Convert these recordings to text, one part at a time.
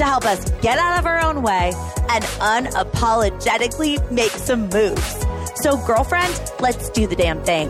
to help us get out of our own way and unapologetically make some moves. So, girlfriend, let's do the damn thing.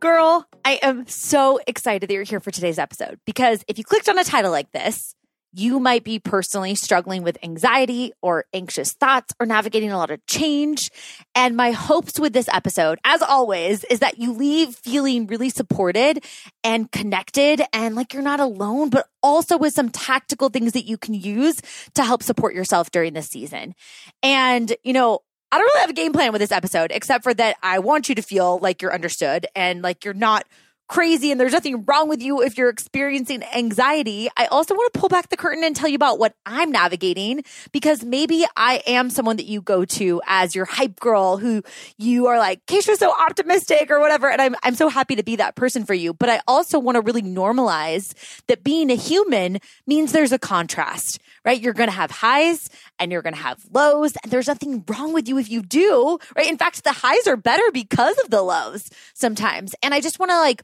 Girl, I am so excited that you're here for today's episode because if you clicked on a title like this, you might be personally struggling with anxiety or anxious thoughts or navigating a lot of change. And my hopes with this episode, as always, is that you leave feeling really supported and connected and like you're not alone, but also with some tactical things that you can use to help support yourself during this season. And, you know, I don't really have a game plan with this episode, except for that I want you to feel like you're understood and like you're not crazy and there's nothing wrong with you if you're experiencing anxiety. I also want to pull back the curtain and tell you about what I'm navigating because maybe I am someone that you go to as your hype girl who you are like, Kacia's so optimistic or whatever. And I'm, I'm so happy to be that person for you. But I also want to really normalize that being a human means there's a contrast, right? You're going to have highs and you're going to have lows and there's nothing wrong with you if you do, right? In fact, the highs are better because of the lows sometimes. And I just want to like,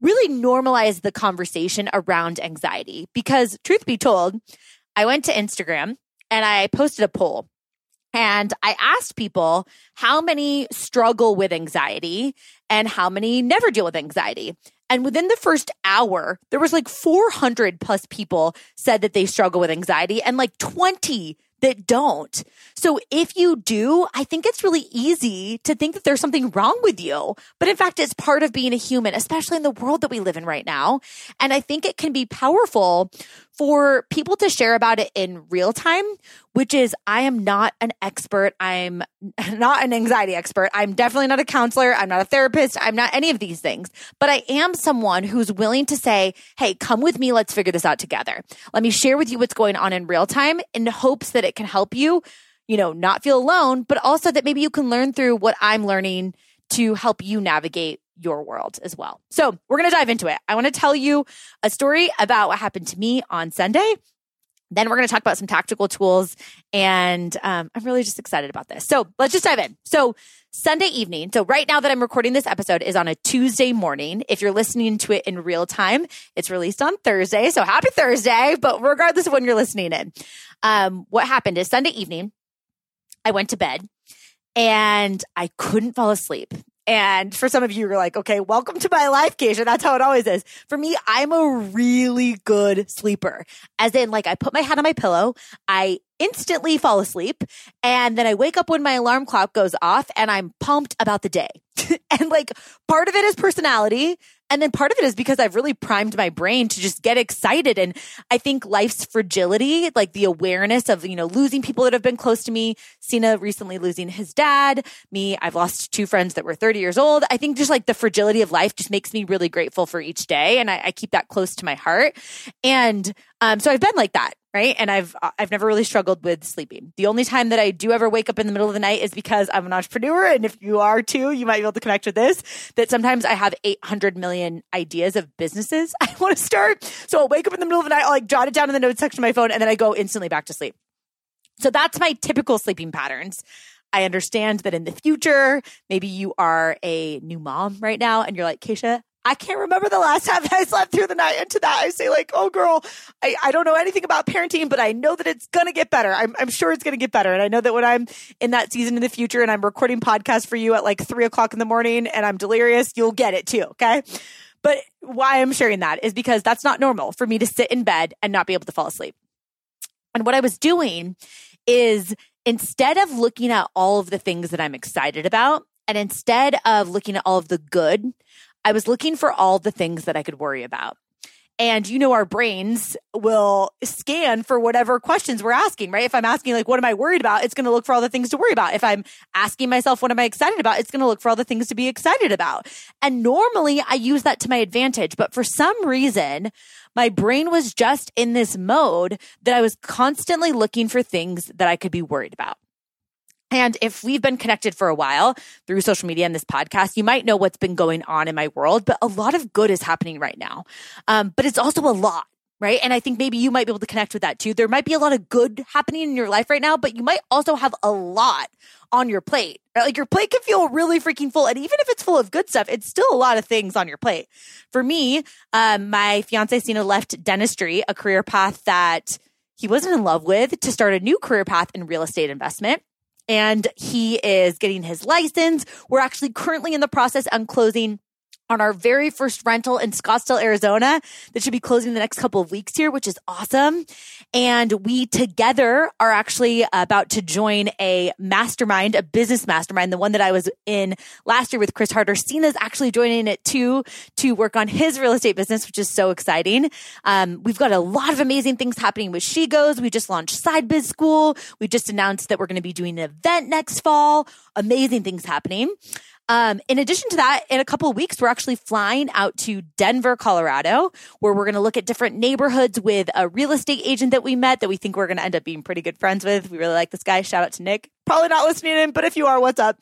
really normalize the conversation around anxiety because truth be told, I went to Instagram and I posted a poll and I asked people how many struggle with anxiety and how many never deal with anxiety. And within the first hour, there was like 400 plus people said that they struggle with anxiety and like 20 that don't. So if you do, I think it's really easy to think that there's something wrong with you. But in fact, it's part of being a human, especially in the world that we live in right now. And I think it can be powerful for people to share about it in real time, which is I am not an expert. I'm not an anxiety expert. I'm definitely not a counselor. I'm not a therapist. I'm not any of these things, but I am someone who's willing to say, Hey, come with me. Let's figure this out together. Let me share with you what's going on in real time in hopes that it can help you, you know, not feel alone, but also that maybe you can learn through what I'm learning to help you navigate your world as well. So we're going to dive into it. I want to tell you a story about what happened to me on Sunday. Then we're going to talk about some tactical tools. And um, I'm really just excited about this. So let's just dive in. So, Sunday evening. So, right now that I'm recording this episode is on a Tuesday morning. If you're listening to it in real time, it's released on Thursday. So, happy Thursday. But regardless of when you're listening in, um, what happened is Sunday evening, I went to bed and I couldn't fall asleep. And for some of you, you're like, okay, welcome to my life, Kacia. That's how it always is. For me, I'm a really good sleeper. As in, like, I put my head on my pillow, I instantly fall asleep, and then I wake up when my alarm clock goes off and I'm pumped about the day. and like, part of it is personality. And then part of it is because I've really primed my brain to just get excited. And I think life's fragility, like the awareness of, you know, losing people that have been close to me, Sina recently losing his dad, me, I've lost two friends that were 30 years old. I think just like the fragility of life just makes me really grateful for each day. And I, I keep that close to my heart. And um, so I've been like that right? And I've uh, I've never really struggled with sleeping. The only time that I do ever wake up in the middle of the night is because I'm an entrepreneur, and if you are too, you might be able to connect with this. That sometimes I have 800 million ideas of businesses I want to start, so I'll wake up in the middle of the night, I'll like jot it down in the notes section of my phone, and then I go instantly back to sleep. So that's my typical sleeping patterns. I understand that in the future, maybe you are a new mom right now and you're like, Kacia, I can't remember the last time I slept through the night. And to that, I say like, oh girl, I, I don't know anything about parenting, but I know that it's going to get better. I'm, I'm sure it's going to get better. And I know that when I'm in that season in the future and I'm recording podcasts for you at like three o'clock in the morning and I'm delirious, you'll get it too. Okay. But why I'm sharing that is because that's not normal for me to sit in bed and not be able to fall asleep. And what I was doing is instead of looking at all of the things that I'm excited about, and instead of looking at all of the good I was looking for all the things that I could worry about. And you know, our brains will scan for whatever questions we're asking, right? If I'm asking, like, what am I worried about? It's going to look for all the things to worry about. If I'm asking myself, what am I excited about? It's going to look for all the things to be excited about. And normally I use that to my advantage. But for some reason, my brain was just in this mode that I was constantly looking for things that I could be worried about. And if we've been connected for a while through social media and this podcast, you might know what's been going on in my world, but a lot of good is happening right now. Um, but it's also a lot, right? And I think maybe you might be able to connect with that too. There might be a lot of good happening in your life right now, but you might also have a lot on your plate. Right? Like your plate can feel really freaking full. And even if it's full of good stuff, it's still a lot of things on your plate. For me, um, my fiance Sina left dentistry, a career path that he wasn't in love with to start a new career path in real estate investment and he is getting his license. We're actually currently in the process on closing on our very first rental in Scottsdale, Arizona that should be closing the next couple of weeks here, which is awesome. And we together are actually about to join a mastermind, a business mastermind, the one that I was in last year with Chris Harder. Sina's actually joining it too to work on his real estate business, which is so exciting. Um, we've got a lot of amazing things happening with She Goes. We just launched Side Biz School. We just announced that we're going to be doing an event next fall. Amazing things happening. Um, in addition to that, in a couple of weeks, we're actually flying out to Denver, Colorado, where we're going to look at different neighborhoods with a real estate agent that we met that we think we're going to end up being pretty good friends with. We really like this guy. Shout out to Nick. Probably not listening in, but if you are, what's up?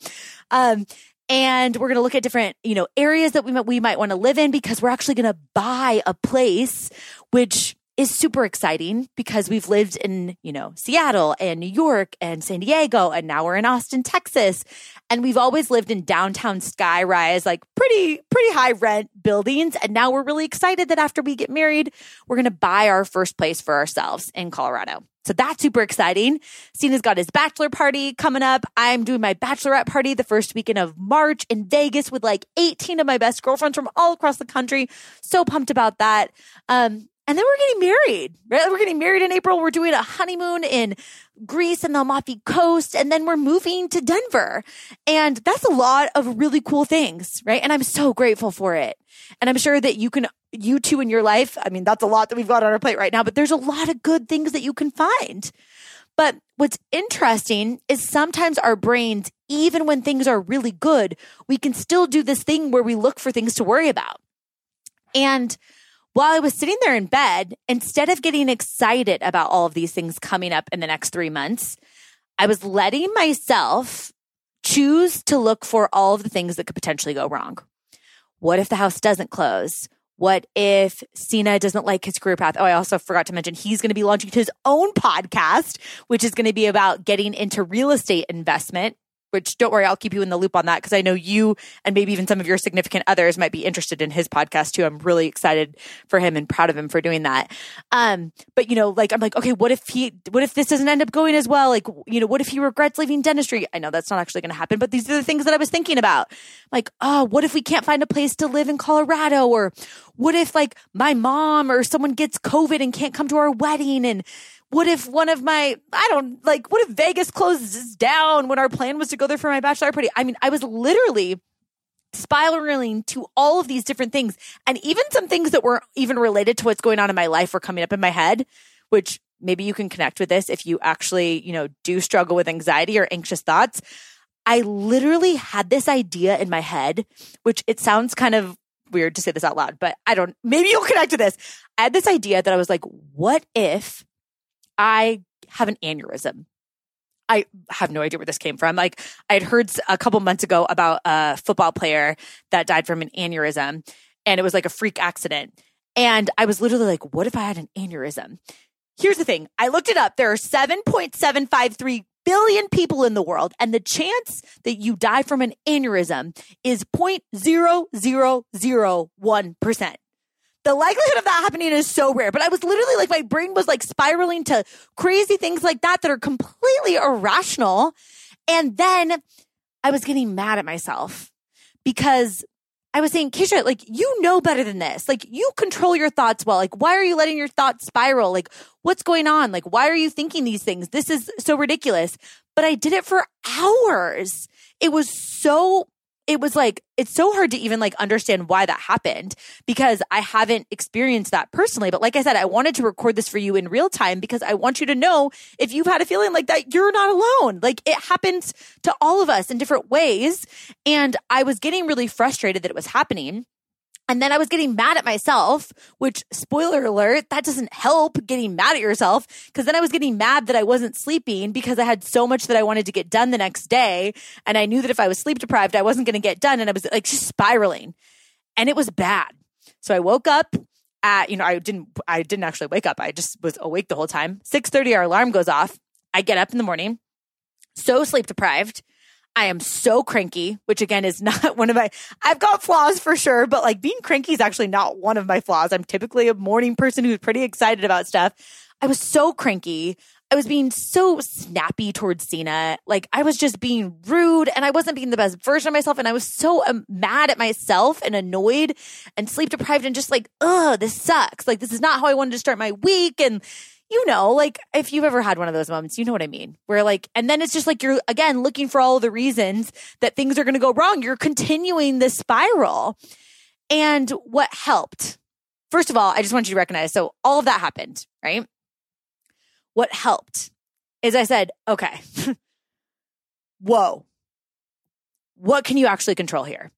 Um, and we're going to look at different, you know, areas that we might, we might want to live in because we're actually going to buy a place, which is super exciting because we've lived in, you know, Seattle and New York and San Diego, and now we're in Austin, Texas. And we've always lived in downtown sky rise, like pretty, pretty high rent buildings. And now we're really excited that after we get married, we're going to buy our first place for ourselves in Colorado. So that's super exciting. Sina's got his bachelor party coming up. I'm doing my bachelorette party the first weekend of March in Vegas with like 18 of my best girlfriends from all across the country. So pumped about that. Um, and then we're getting married, right? We're getting married in April. We're doing a honeymoon in Greece and the Amalfi Coast. And then we're moving to Denver. And that's a lot of really cool things, right? And I'm so grateful for it. And I'm sure that you can, you too in your life. I mean, that's a lot that we've got on our plate right now, but there's a lot of good things that you can find. But what's interesting is sometimes our brains, even when things are really good, we can still do this thing where we look for things to worry about. And while I was sitting there in bed, instead of getting excited about all of these things coming up in the next three months, I was letting myself choose to look for all of the things that could potentially go wrong. What if the house doesn't close? What if Sina doesn't like his career path? Oh, I also forgot to mention he's going to be launching his own podcast, which is going to be about getting into real estate investment which don't worry, I'll keep you in the loop on that because I know you and maybe even some of your significant others might be interested in his podcast too. I'm really excited for him and proud of him for doing that. Um, but you know, like I'm like, okay, what if he, what if this doesn't end up going as well? Like, you know, what if he regrets leaving dentistry? I know that's not actually going to happen, but these are the things that I was thinking about. Like, oh, what if we can't find a place to live in Colorado? Or what if like my mom or someone gets COVID and can't come to our wedding and what if one of my, I don't like, what if Vegas closes down when our plan was to go there for my bachelor party? I mean, I was literally spiraling to all of these different things. And even some things that were even related to what's going on in my life were coming up in my head, which maybe you can connect with this if you actually, you know, do struggle with anxiety or anxious thoughts. I literally had this idea in my head, which it sounds kind of weird to say this out loud, but I don't, maybe you'll connect to this. I had this idea that I was like, what if I have an aneurysm. I have no idea where this came from. Like I had heard a couple months ago about a football player that died from an aneurysm and it was like a freak accident. And I was literally like, what if I had an aneurysm? Here's the thing. I looked it up. There are 7.753 billion people in the world and the chance that you die from an aneurysm is 0.0001% the likelihood of that happening is so rare. But I was literally like, my brain was like spiraling to crazy things like that that are completely irrational. And then I was getting mad at myself because I was saying, Kacia, like, you know better than this. Like, you control your thoughts well. Like, why are you letting your thoughts spiral? Like, what's going on? Like, why are you thinking these things? This is so ridiculous. But I did it for hours. It was so it was like it's so hard to even like understand why that happened because I haven't experienced that personally. But like I said, I wanted to record this for you in real time because I want you to know if you've had a feeling like that, you're not alone. Like it happens to all of us in different ways. And I was getting really frustrated that it was happening. And then I was getting mad at myself, which spoiler alert, that doesn't help getting mad at yourself. Cause then I was getting mad that I wasn't sleeping because I had so much that I wanted to get done the next day. And I knew that if I was sleep deprived, I wasn't going to get done. And I was like just spiraling and it was bad. So I woke up at, you know, I didn't, I didn't actually wake up. I just was awake the whole time. 630, our alarm goes off. I get up in the morning, so sleep deprived. I am so cranky, which again is not one of my, I've got flaws for sure, but like being cranky is actually not one of my flaws. I'm typically a morning person who's pretty excited about stuff. I was so cranky. I was being so snappy towards Sina. Like I was just being rude and I wasn't being the best version of myself. And I was so um, mad at myself and annoyed and sleep deprived and just like, ugh, this sucks. Like this is not how I wanted to start my week. And you know, like if you've ever had one of those moments, you know what I mean? Where like, and then it's just like you're again looking for all the reasons that things are going to go wrong. You're continuing this spiral. And what helped? First of all, I just want you to recognize so all of that happened, right? What helped is I said, okay, whoa, what can you actually control here?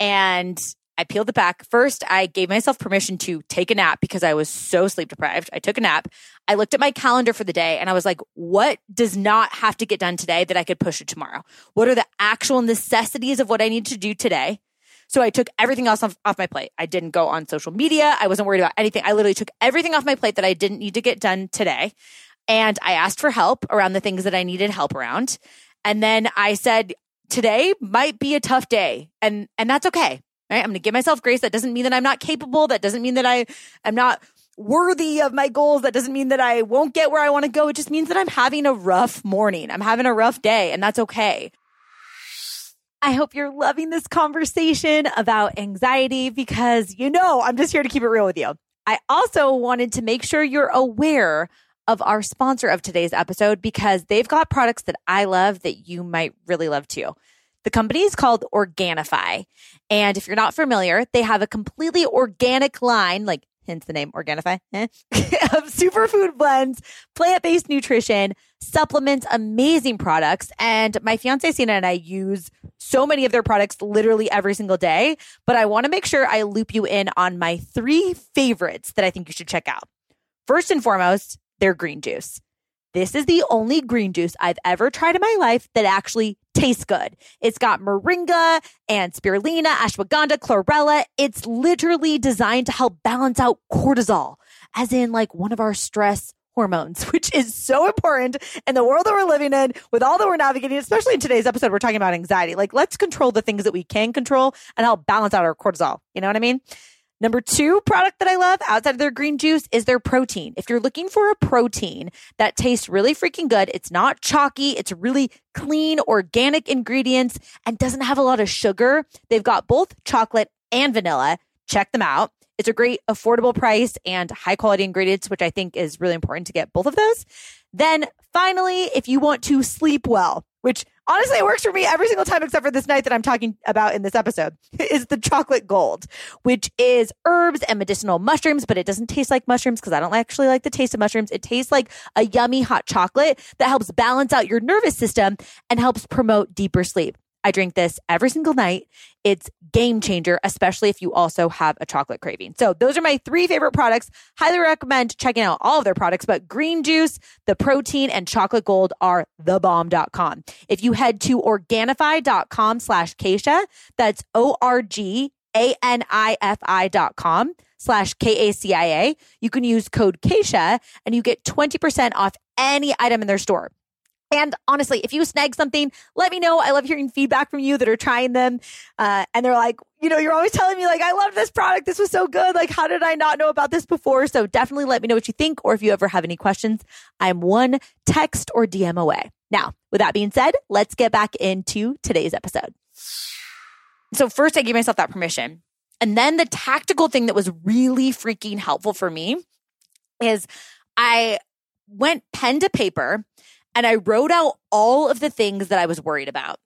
And I peeled it back. First, I gave myself permission to take a nap because I was so sleep deprived. I took a nap. I looked at my calendar for the day and I was like, what does not have to get done today that I could push it tomorrow? What are the actual necessities of what I need to do today? So I took everything else off, off my plate. I didn't go on social media. I wasn't worried about anything. I literally took everything off my plate that I didn't need to get done today. And I asked for help around the things that I needed help around. And then I said, today might be a tough day and, and that's okay right? I'm going to give myself grace. That doesn't mean that I'm not capable. That doesn't mean that I am not worthy of my goals. That doesn't mean that I won't get where I want to go. It just means that I'm having a rough morning. I'm having a rough day and that's okay. I hope you're loving this conversation about anxiety because you know, I'm just here to keep it real with you. I also wanted to make sure you're aware of our sponsor of today's episode because they've got products that I love that you might really love too. The company is called Organifi. And if you're not familiar, they have a completely organic line, like hence the name Organifi, eh? of superfood blends, plant based nutrition, supplements, amazing products. And my fiance Sina and I use so many of their products literally every single day. But I want to make sure I loop you in on my three favorites that I think you should check out. First and foremost, their green juice. This is the only green juice I've ever tried in my life that actually tastes good. It's got moringa and spirulina, ashwagandha, chlorella. It's literally designed to help balance out cortisol, as in like one of our stress hormones, which is so important in the world that we're living in with all that we're navigating, especially in today's episode, we're talking about anxiety. Like let's control the things that we can control and help balance out our cortisol. You know what I mean? Number two product that I love outside of their green juice is their protein. If you're looking for a protein that tastes really freaking good, it's not chalky, it's really clean, organic ingredients, and doesn't have a lot of sugar. They've got both chocolate and vanilla. Check them out. It's a great affordable price and high quality ingredients, which I think is really important to get both of those. Then finally, if you want to sleep well, which honestly it works for me every single time except for this night that I'm talking about in this episode, is the chocolate gold, which is herbs and medicinal mushrooms, but it doesn't taste like mushrooms because I don't actually like the taste of mushrooms. It tastes like a yummy hot chocolate that helps balance out your nervous system and helps promote deeper sleep. I drink this every single night. It's game changer, especially if you also have a chocolate craving. So those are my three favorite products. Highly recommend checking out all of their products, but green juice, the protein and chocolate gold are the thebomb.com. If you head to organifi.com slash Kacia, that's O-R-G A-N-I-F-I dot com slash K-A-C-I-A. You can use code Kacia and you get 20% off any item in their store. And honestly, if you snag something, let me know. I love hearing feedback from you that are trying them. Uh, and they're like, you know, you're always telling me like, I love this product. This was so good. Like, how did I not know about this before? So definitely let me know what you think. Or if you ever have any questions, I'm one text or DM away. Now, with that being said, let's get back into today's episode. So first I gave myself that permission. And then the tactical thing that was really freaking helpful for me is I went pen to paper and I wrote out all of the things that I was worried about.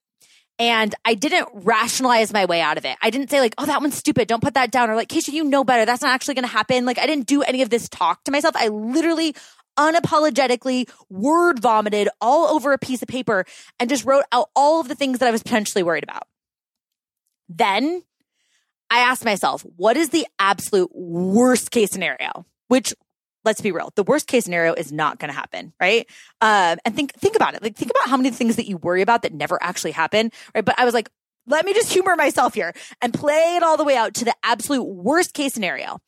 And I didn't rationalize my way out of it. I didn't say like, oh, that one's stupid. Don't put that down. Or like, Kacia, you know better. That's not actually going to happen. Like I didn't do any of this talk to myself. I literally unapologetically word vomited all over a piece of paper and just wrote out all of the things that I was potentially worried about. Then I asked myself, what is the absolute worst case scenario? Which let's be real, the worst case scenario is not going to happen, right? Um, and think think about it. Like think about how many things that you worry about that never actually happen, right? But I was like, let me just humor myself here and play it all the way out to the absolute worst case scenario.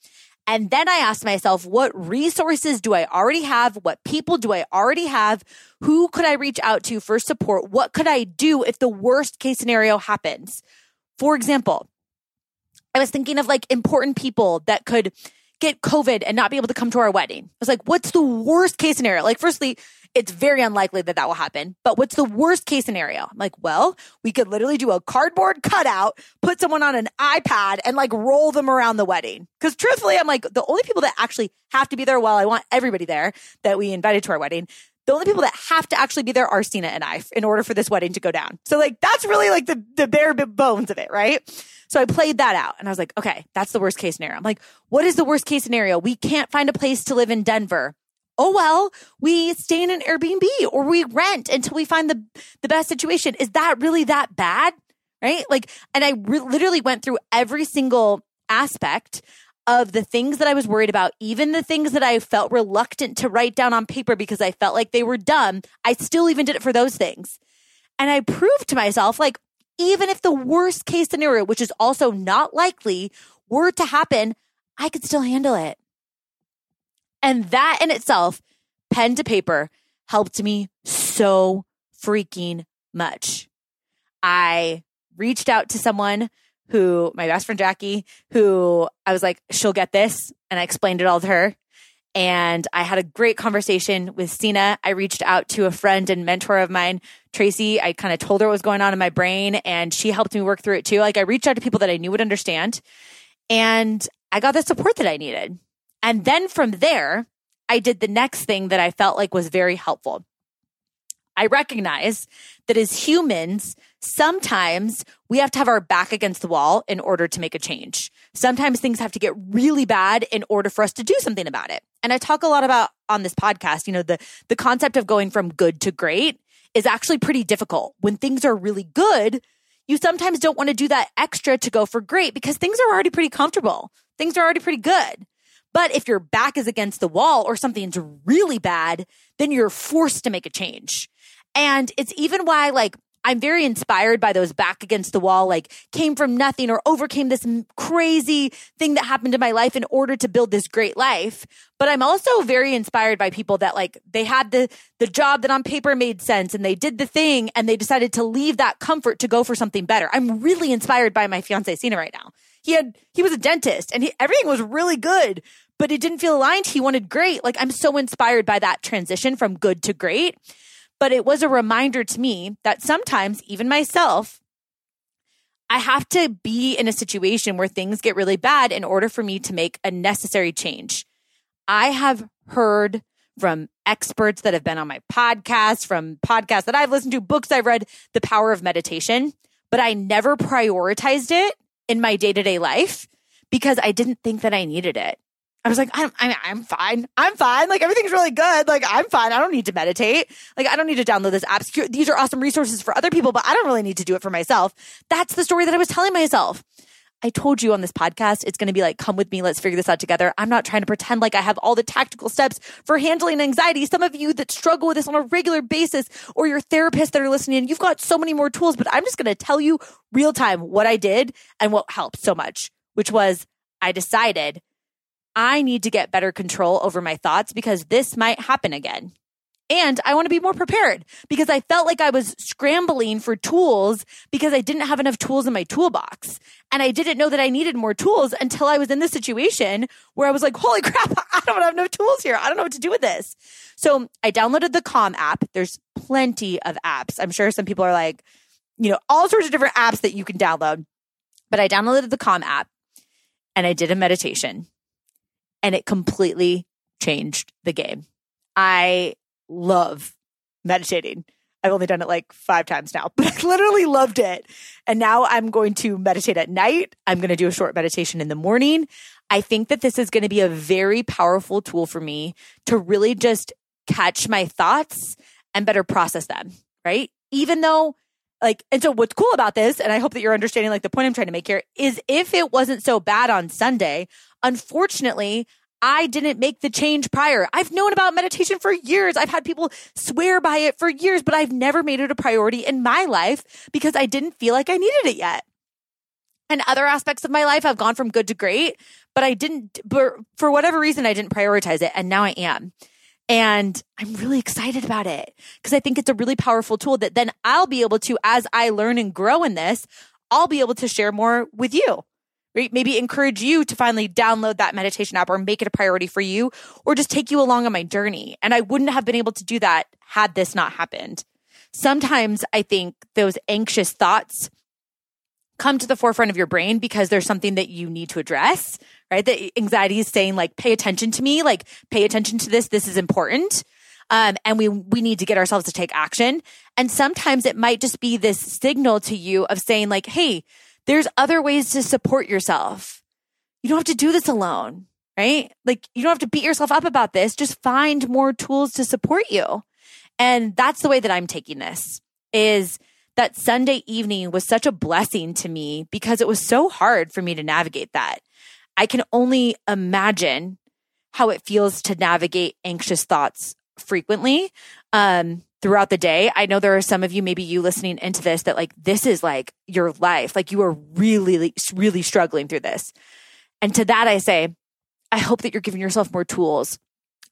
And then I asked myself, what resources do I already have? What people do I already have? Who could I reach out to for support? What could I do if the worst case scenario happens? For example, I was thinking of like important people that could get COVID and not be able to come to our wedding. I was like, what's the worst case scenario? Like, firstly, it's very unlikely that that will happen. But what's the worst case scenario? I'm like, well, we could literally do a cardboard cutout, put someone on an iPad and like roll them around the wedding. Cause truthfully, I'm like, the only people that actually have to be there while I want everybody there that we invited to our wedding the only people that have to actually be there are Sina and I in order for this wedding to go down. So like that's really like the the bare bones of it, right? So I played that out and I was like, okay, that's the worst case scenario. I'm like, what is the worst case scenario? We can't find a place to live in Denver. Oh well, we stay in an Airbnb or we rent until we find the the best situation. Is that really that bad? Right? Like, and I re- literally went through every single aspect of the things that I was worried about, even the things that I felt reluctant to write down on paper because I felt like they were dumb. I still even did it for those things. And I proved to myself, like, even if the worst case scenario, which is also not likely, were to happen, I could still handle it. And that in itself, pen to paper, helped me so freaking much. I reached out to someone who, my best friend Jackie, who I was like, she'll get this. And I explained it all to her. And I had a great conversation with Sina. I reached out to a friend and mentor of mine, Tracy. I kind of told her what was going on in my brain and she helped me work through it too. Like I reached out to people that I knew would understand and I got the support that I needed. And then from there, I did the next thing that I felt like was very helpful. I recognize that as humans, sometimes we have to have our back against the wall in order to make a change. Sometimes things have to get really bad in order for us to do something about it. And I talk a lot about on this podcast, you know, the, the concept of going from good to great is actually pretty difficult. When things are really good, you sometimes don't want to do that extra to go for great because things are already pretty comfortable. Things are already pretty good. But if your back is against the wall or something's really bad, then you're forced to make a change. And it's even why like I'm very inspired by those back against the wall, like came from nothing or overcame this crazy thing that happened in my life in order to build this great life. But I'm also very inspired by people that like they had the, the job that on paper made sense and they did the thing and they decided to leave that comfort to go for something better. I'm really inspired by my fiance Sina right now. He had, he was a dentist and he, everything was really good, but it didn't feel aligned. He wanted great. Like I'm so inspired by that transition from good to great. But it was a reminder to me that sometimes, even myself, I have to be in a situation where things get really bad in order for me to make a necessary change. I have heard from experts that have been on my podcast, from podcasts that I've listened to, books I've read, the power of meditation, but I never prioritized it in my day to day life because I didn't think that I needed it. I was like, I'm, I'm, I'm fine. I'm fine. Like everything's really good. Like I'm fine. I don't need to meditate. Like I don't need to download this app. These are awesome resources for other people, but I don't really need to do it for myself. That's the story that I was telling myself. I told you on this podcast, it's going to be like, come with me. Let's figure this out together. I'm not trying to pretend like I have all the tactical steps for handling anxiety. Some of you that struggle with this on a regular basis or your therapists that are listening, you've got so many more tools, but I'm just going to tell you real time what I did and what helped so much, which was I decided I need to get better control over my thoughts because this might happen again. And I want to be more prepared because I felt like I was scrambling for tools because I didn't have enough tools in my toolbox. And I didn't know that I needed more tools until I was in this situation where I was like, holy crap, I don't have enough tools here. I don't know what to do with this. So I downloaded the Calm app. There's plenty of apps. I'm sure some people are like, you know, all sorts of different apps that you can download. But I downloaded the Calm app and I did a meditation and it completely changed the game. I love meditating. I've only done it like five times now, but I literally loved it. And now I'm going to meditate at night. I'm going to do a short meditation in the morning. I think that this is going to be a very powerful tool for me to really just catch my thoughts and better process them, right? Even though like, and so what's cool about this, and I hope that you're understanding like the point I'm trying to make here is if it wasn't so bad on Sunday, unfortunately, I didn't make the change prior. I've known about meditation for years. I've had people swear by it for years, but I've never made it a priority in my life because I didn't feel like I needed it yet. And other aspects of my life have gone from good to great, but I didn't, but for whatever reason, I didn't prioritize it. And now I am. And I'm really excited about it because I think it's a really powerful tool that then I'll be able to, as I learn and grow in this, I'll be able to share more with you. Right? Maybe encourage you to finally download that meditation app or make it a priority for you or just take you along on my journey. And I wouldn't have been able to do that had this not happened. Sometimes I think those anxious thoughts come to the forefront of your brain because there's something that you need to address, right? That anxiety is saying like, pay attention to me, like pay attention to this. This is important. Um, and we, we need to get ourselves to take action. And sometimes it might just be this signal to you of saying like, Hey, there's other ways to support yourself. You don't have to do this alone, right? Like you don't have to beat yourself up about this. Just find more tools to support you. And that's the way that I'm taking this is that Sunday evening was such a blessing to me because it was so hard for me to navigate that. I can only imagine how it feels to navigate anxious thoughts frequently um, throughout the day. I know there are some of you, maybe you listening into this, that like this is like your life. Like you are really, really struggling through this. And to that, I say, I hope that you're giving yourself more tools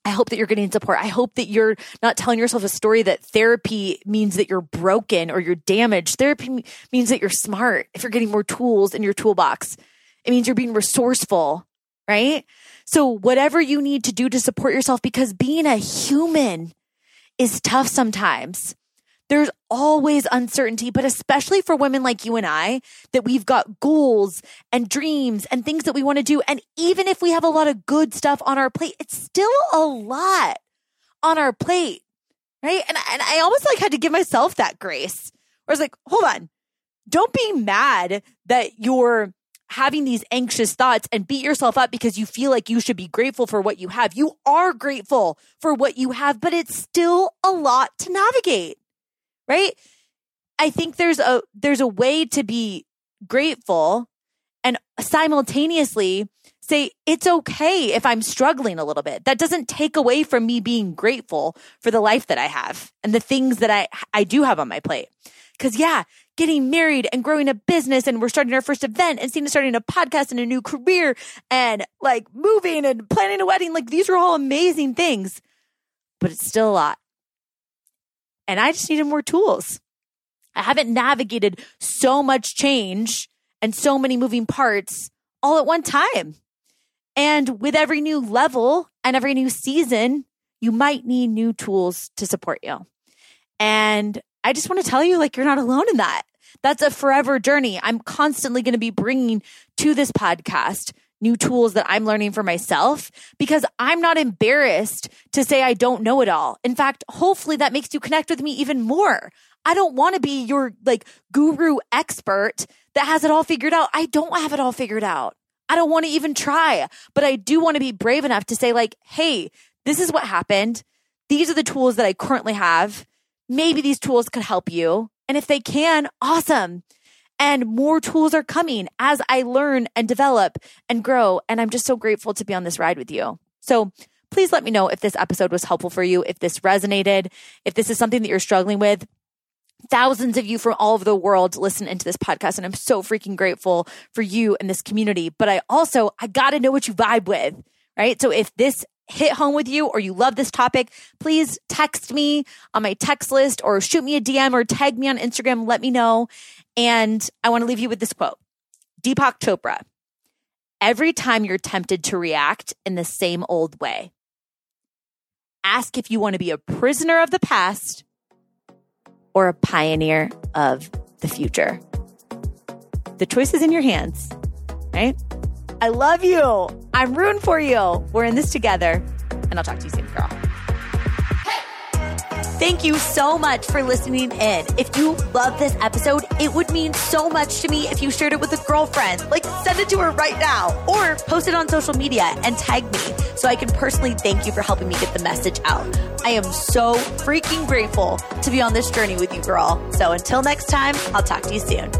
I hope that you're getting support. I hope that you're not telling yourself a story that therapy means that you're broken or you're damaged. Therapy means that you're smart. If you're getting more tools in your toolbox, it means you're being resourceful, right? So whatever you need to do to support yourself, because being a human is tough sometimes. There's always uncertainty, but especially for women like you and I, that we've got goals and dreams and things that we want to do. And even if we have a lot of good stuff on our plate, it's still a lot on our plate. Right. And, and I almost like had to give myself that grace where I was like, hold on, don't be mad that you're having these anxious thoughts and beat yourself up because you feel like you should be grateful for what you have. You are grateful for what you have, but it's still a lot to navigate right? I think there's a there's a way to be grateful and simultaneously say it's okay if I'm struggling a little bit. That doesn't take away from me being grateful for the life that I have and the things that I I do have on my plate. Cuz yeah, getting married and growing a business and we're starting our first event and seeing starting a podcast and a new career and like moving and planning a wedding like these are all amazing things. But it's still a lot and I just needed more tools. I haven't navigated so much change and so many moving parts all at one time. And with every new level and every new season, you might need new tools to support you. And I just want to tell you, like, you're not alone in that. That's a forever journey. I'm constantly going to be bringing to this podcast new tools that I'm learning for myself because I'm not embarrassed to say I don't know it all. In fact, hopefully that makes you connect with me even more. I don't want to be your like guru expert that has it all figured out. I don't have it all figured out. I don't want to even try, but I do want to be brave enough to say like, Hey, this is what happened. These are the tools that I currently have. Maybe these tools could help you. And if they can, awesome and more tools are coming as I learn and develop and grow. And I'm just so grateful to be on this ride with you. So please let me know if this episode was helpful for you, if this resonated, if this is something that you're struggling with. Thousands of you from all over the world listen into this podcast, and I'm so freaking grateful for you and this community. But I also, I gotta know what you vibe with, right? So if this hit home with you or you love this topic, please text me on my text list or shoot me a DM or tag me on Instagram. Let me know. And I want to leave you with this quote Deepak Chopra Every time you're tempted to react in the same old way, ask if you want to be a prisoner of the past or a pioneer of the future. The choice is in your hands, right? I love you. I'm rooting for you. We're in this together, and I'll talk to you soon, girl. Thank you so much for listening in. If you love this episode, it would mean so much to me if you shared it with a girlfriend. Like, send it to her right now or post it on social media and tag me so I can personally thank you for helping me get the message out. I am so freaking grateful to be on this journey with you, girl. So until next time, I'll talk to you soon.